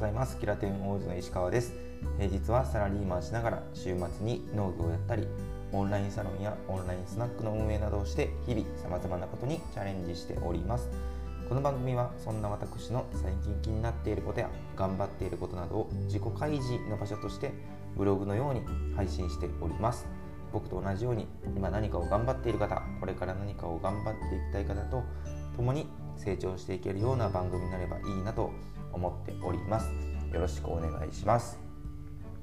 ございます。キラテン王子の石川です。平日はサラリーマンしながら週末に農業をやったりオンラインサロンやオンラインスナックの運営などをして日々さまざまなことにチャレンジしております。この番組はそんな私の最近気になっていることや頑張っていることなどを自己開示の場所としてブログのように配信しております。僕と同じように今何かを頑張っている方これから何かを頑張っていきたい方と共に成長していけるような番組になればいいなと思っております。よろしくお願いします。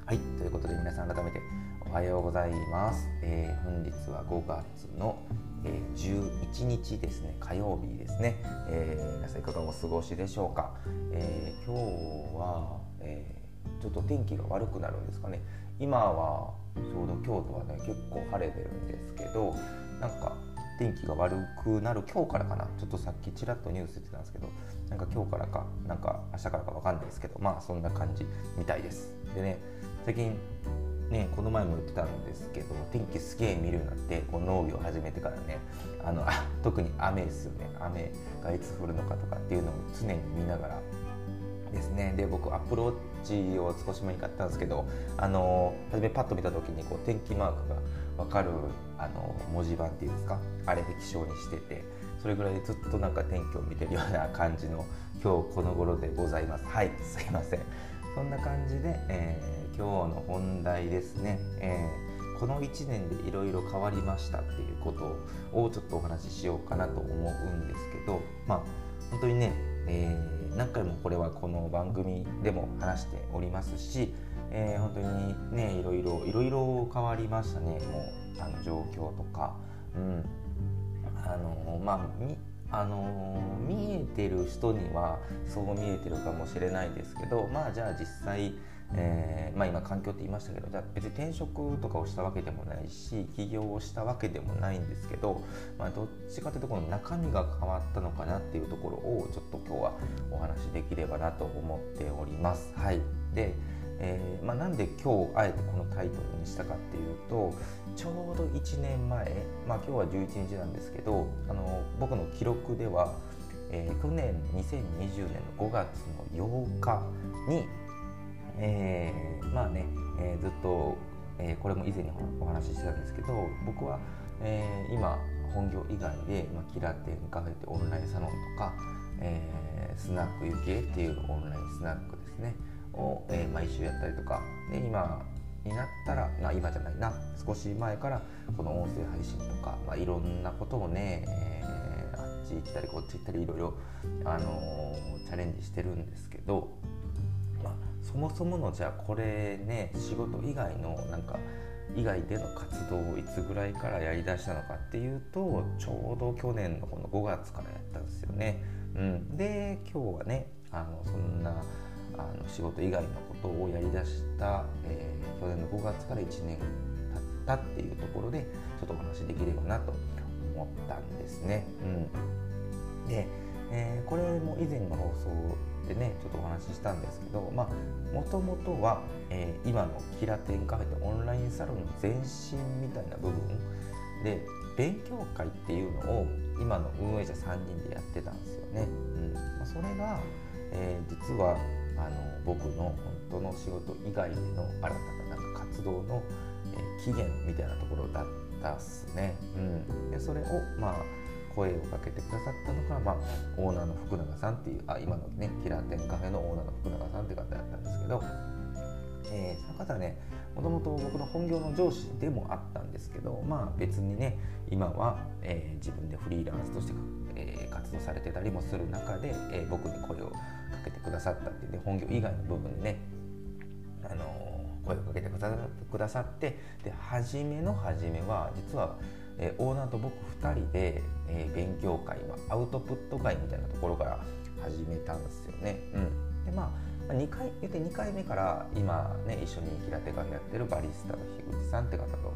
はいということで皆さん改めておはようございます、えー、本日は5月の、えー、11日ですね。火曜日ですね、えー、皆さんいかがお過ごしでしょうか、えー、今日は、えー、ちょっと天気が悪くなるんですかね。今はちょうど京都はね結構晴れてるんですけどなんか天気が悪くなる今日からかな。ちょっとさっきちらっとニュース言ってたんですけどなんか今日からかなんか明日からか分かんないですけどまあそんな感じみたいです。でね最近ねこの前も言ってたんですけど天気すげえ見るようになってこう農業始めてからねあのあ 特に雨ですよね。雨がいつ降るのかとかっていうのを常に見ながらですね。で僕アプローチを少し前に買ったんですけどあの初めパッと見た時にこう天気マークが分かるあの文字盤っていうんですか？あれで気象にしててそれぐらいずっとなんか天気を見てるような感じの今日この頃でございます。はいすいません。そんな感じで、えー、今日の本題ですね、えー、この1年でいろいろ変わりましたっていうことをちょっとお話ししようかなと思うんですけどまあ本当にね、えー、何回もこれはこの番組でも話しておりますしえー、本当にねいろいろいろいろ変わりましたね。もうあの状況とか、うん。あのまあみあの見えてる人にはそう見えてるかもしれないですけどまあじゃあ実際、えー、まあ、今環境って言いましたけどじゃあ別に転職とかをしたわけでもないし起業をしたわけでもないんですけど、まあ、どっちかというとこの中身が変わったのかなっていうところをちょっと今日はお話しできればなと思っております。はい、でえー、まあ、なんで今日あえてこのタイトルにしたかっていうとちょうど1年前、まあ、今日は11日なんですけどあの僕の記録では、えー、去年2020年の5月の8日に、えー、まあね、えー、ずっと、えこれも以前にお話ししてたんですけど僕は、え今本業以外で、まあ、キラテンカフェってオンラインサロンとか、えスナックゆきえっていうオンラインスナックですね。を、え、毎週やったりとかで今になったら、まあ、今じゃないな少し前からこの音声配信とか、まあ、いろんなことをね、えー、あっち行ったりこっち行ったりいろいろ、あのー、チャレンジしてるんですけど、まあ、そもそものじゃあこれね仕事以外のなんか以外での活動をいつぐらいからやりだしたのかっていうとちょうど去年のこの5月からやったんですよね。うん、で今日はねあのそんなあの仕事以外のことをやりだした、えー、去年の5月から1年経ったっていうところでちょっとお話できればなと思ったんですね。うん、で、えー、これも以前の放送でねちょっとお話ししたんですけどもともとは、えー、今のキラテンカフェってオンラインサロンの前身みたいな部分で勉強会っていうのを今の運営者3人でやってたんですよね。うんまあ、それが、えー、実はあの僕の本当の仕事以外での新たななんか活動の、えー、起源みたいなところだったっすね。うん、でそれをまあ声をかけてくださったのが、まあ、オーナーの福永さんっていうあ今のねキラー店カフェのオーナーの福永さんっていう方だったんですけど、えー、その方はねもともと僕の本業の上司でもあったんですけどまあ別にね今は、えー、自分でフリーランスとして、えー、活動されてたりもする中で、えー、僕に声をかけてくださったっていうね本業以外の部分でね、あの声をかけてくださってで初めの初めは実は、えー、オーナーと僕2人で、えー、勉強会、まあ、アウトプット会みたいなところから始めたんですよね。うん、でまあ2回言って2回目から今ね一緒に平手紙やってるバリスタの樋口さんって方と、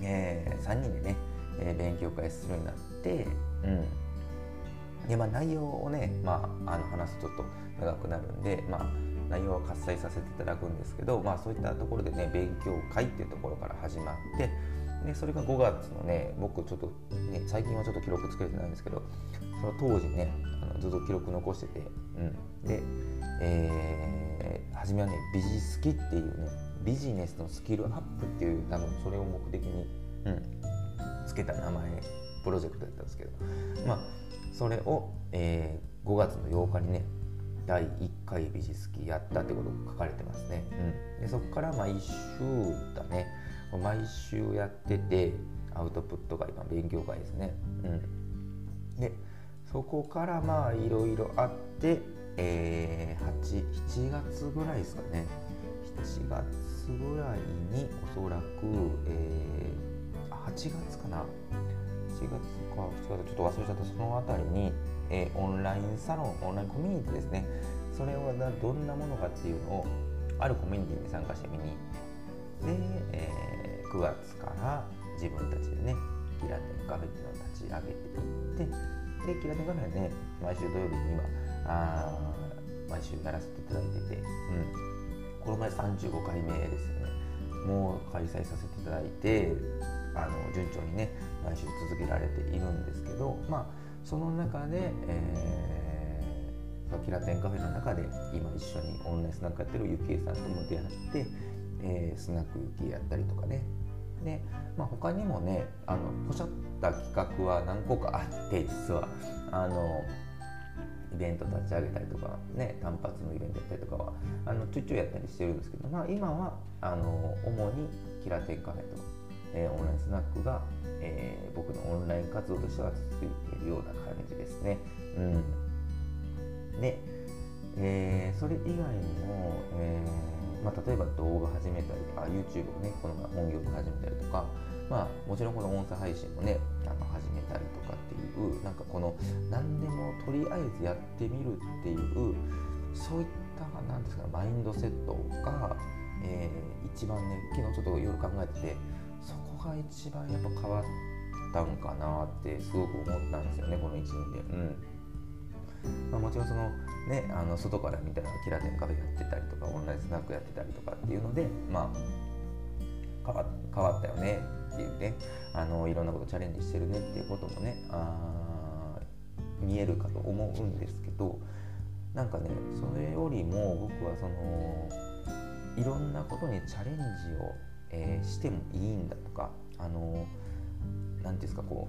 えー、3人でね、えー、勉強会するようになって、うん、で、まあ、内容をね、まあ、あの話すとちょっと長くなるんで、まあ、内容は割愛させていただくんですけど、まあ、そういったところでね勉強会っていうところから始まってでそれが5月のね僕ちょっとね最近はちょっと記録つけれてないんですけどその当時ねあのずっと記録残してて、うん、で、えー、初めはねビジスキっていうねビジネスのスキルアップっていう多分それを目的に、うん、つけた名前プロジェクトだったんですけどまあそれを、えー、5月の8日にね第1回美術記やったってことが書かれてますね、うん、でそこから毎週だね。毎週やっててアウトプット会、まあ、勉強会ですね、うん、でそこからまあいろいろあって、えー、8 7月ぐらいですかね。7月ぐらいにおそらく、えー、8月かな。7月か7月ちょっと忘れちゃったその辺りに、えー、オンラインサロンオンラインコミュニティですね。それはどんなものかっていうのをあるコミュニティに参加してみに。で、えー、9月から自分たちでねキラテンカフェっていうのを立ち上げていってでキラテンカフェはね毎週土曜日に今あ毎週やらせていただいてて、うん、この前35回目ですよね。もう開催させていただいてあの順調にね毎週続けられているんですけどまあその中で、えー、キラテンカフェの中で今一緒にオンラインスナックやってるゆきえさんとも出会って、えー、スナックゆきえやったりとかね。で、まあ、他にもねあのポシャった企画は何個かあって実は。あのイベント立ち上げたりとかね単発のイベントやったりとかはあのちょいちょいやったりしてるんですけど、まあ、今はあの主にキラテンカフェと。え、オンラインスナックが、えー、僕のオンライン活動としては続いているような感じですね。うん、で、えー、それ以外にも、えまあ、例えば動画始めたりとか YouTube をねこの本業で始めたりとか、まあ、もちろんこの音声配信もねあの始めたりとかっていうなんかこの何でもとりあえずやってみるっていうそういった何ですかマインドセットが、えー、一番ね昨日ちょっといろいろ考えててが一番やっぱ変わったんかなってすごく思ったんですよねこの1年で。うんまあ、もちろんそのねあの外から見たらキラテンカフェやってたりとかオンラインスナックやってたりとかっていうのでまあ変わ変わったよねっていうねあのいろんなことチャレンジしてるねっていうこともねあ見えるかと思うんですけどなんかねそれよりも僕はそのいろんなことにチャレンジをえー、してもいいんだとかあの何ていうんですかこ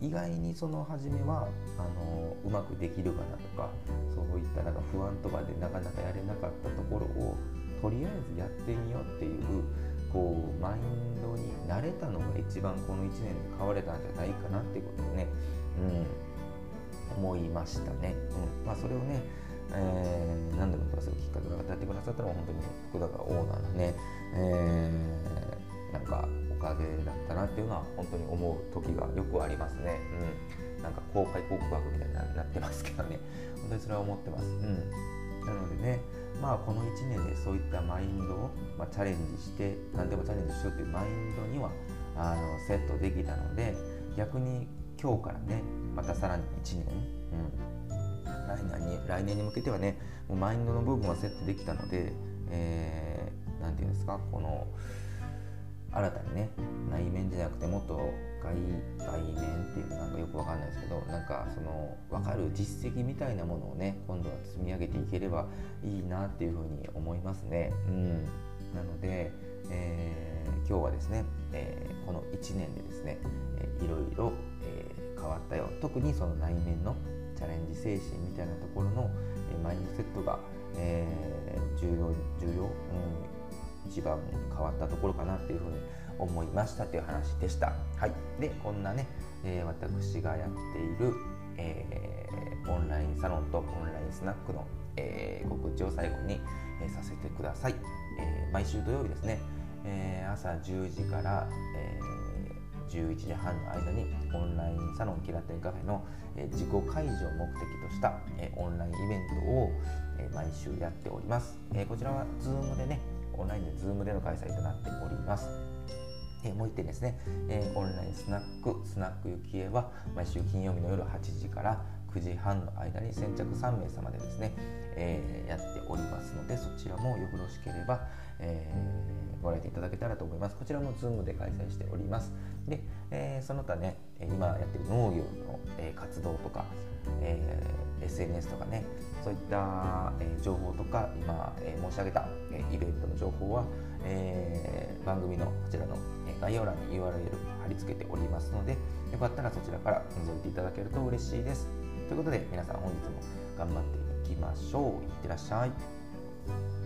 う意外にその初めはあのうまくできるかなとかそういったなんか不安とかでなかなかやれなかったところをとりあえずやってみようっていうこうマインドに慣れたのが一番この1年で変われたんじゃないかなってことをね、うん、思いましたね。うんまあ、それをねえー、何でもくださるきっかけが与えてくださったのは本当に福田がオーナーのね、えー、なんかおかげだったなっていうのは本当に思う時がよくありますね。うん、なんか公開告白みたいになってますけどね 本当にそれは思ってます。うん、なのでねまあこの1年でそういったマインドを、まあ、チャレンジして何でもチャレンジしようっていうマインドにはあのセットできたので逆に今日からねまたさらに1年、うん来年に来年に向けてはねもうマインドの部分はセットできたので何、えー、て言うんですかこの新たにね内面じゃなくてもっと外外面っていうなんかよくわかんないですけどなんかその分かる実績みたいなものをね今度は積み上げていければいいなっていうふうに思いますね。うん、なので、えー、今日はですね、えー、この1年でですね、えー、いろいろ、えー、変わったよ特にその内面のチャレンジ精神みたいなところの、えマインドセットが、えー、重要重要、うん、一番変わったところかなっていうふうに思いましたという話でした。はい、でこんなね、えー、私がやっている、えー、オンラインサロンとオンラインスナックの、えー、告知を最後に、えさせてください。え毎週土曜日ですね、え朝10時から、え11時半の間にオンラインサロンキラテンカフェの自己解除を目的としたオンラインイベントを毎週やっております。こちらは Zoom でね、オンラインで Zoom での開催となっております。もう1点ですね、オンラインスナック、スナックゆきえは毎週金曜日の夜8時から9時半の間に先着3名様でですね、えー、やっておりますのでそちらもよろしければ、えー、ご来店いただけたらと思います。こちらも Zoom で開催しております。で、えー、その他ね、今やってる農業の、え活動とか、えー、SNS とかね、そういった、え情報とか、今、え申し上げた、えイベントの情報は、え番組のこちらの概要欄に URL 貼り付けておりますので、よかったらそちらから覗いていただけると嬉しいです。ということで、皆さん本日も頑張っていきましょう。いってらっしゃい。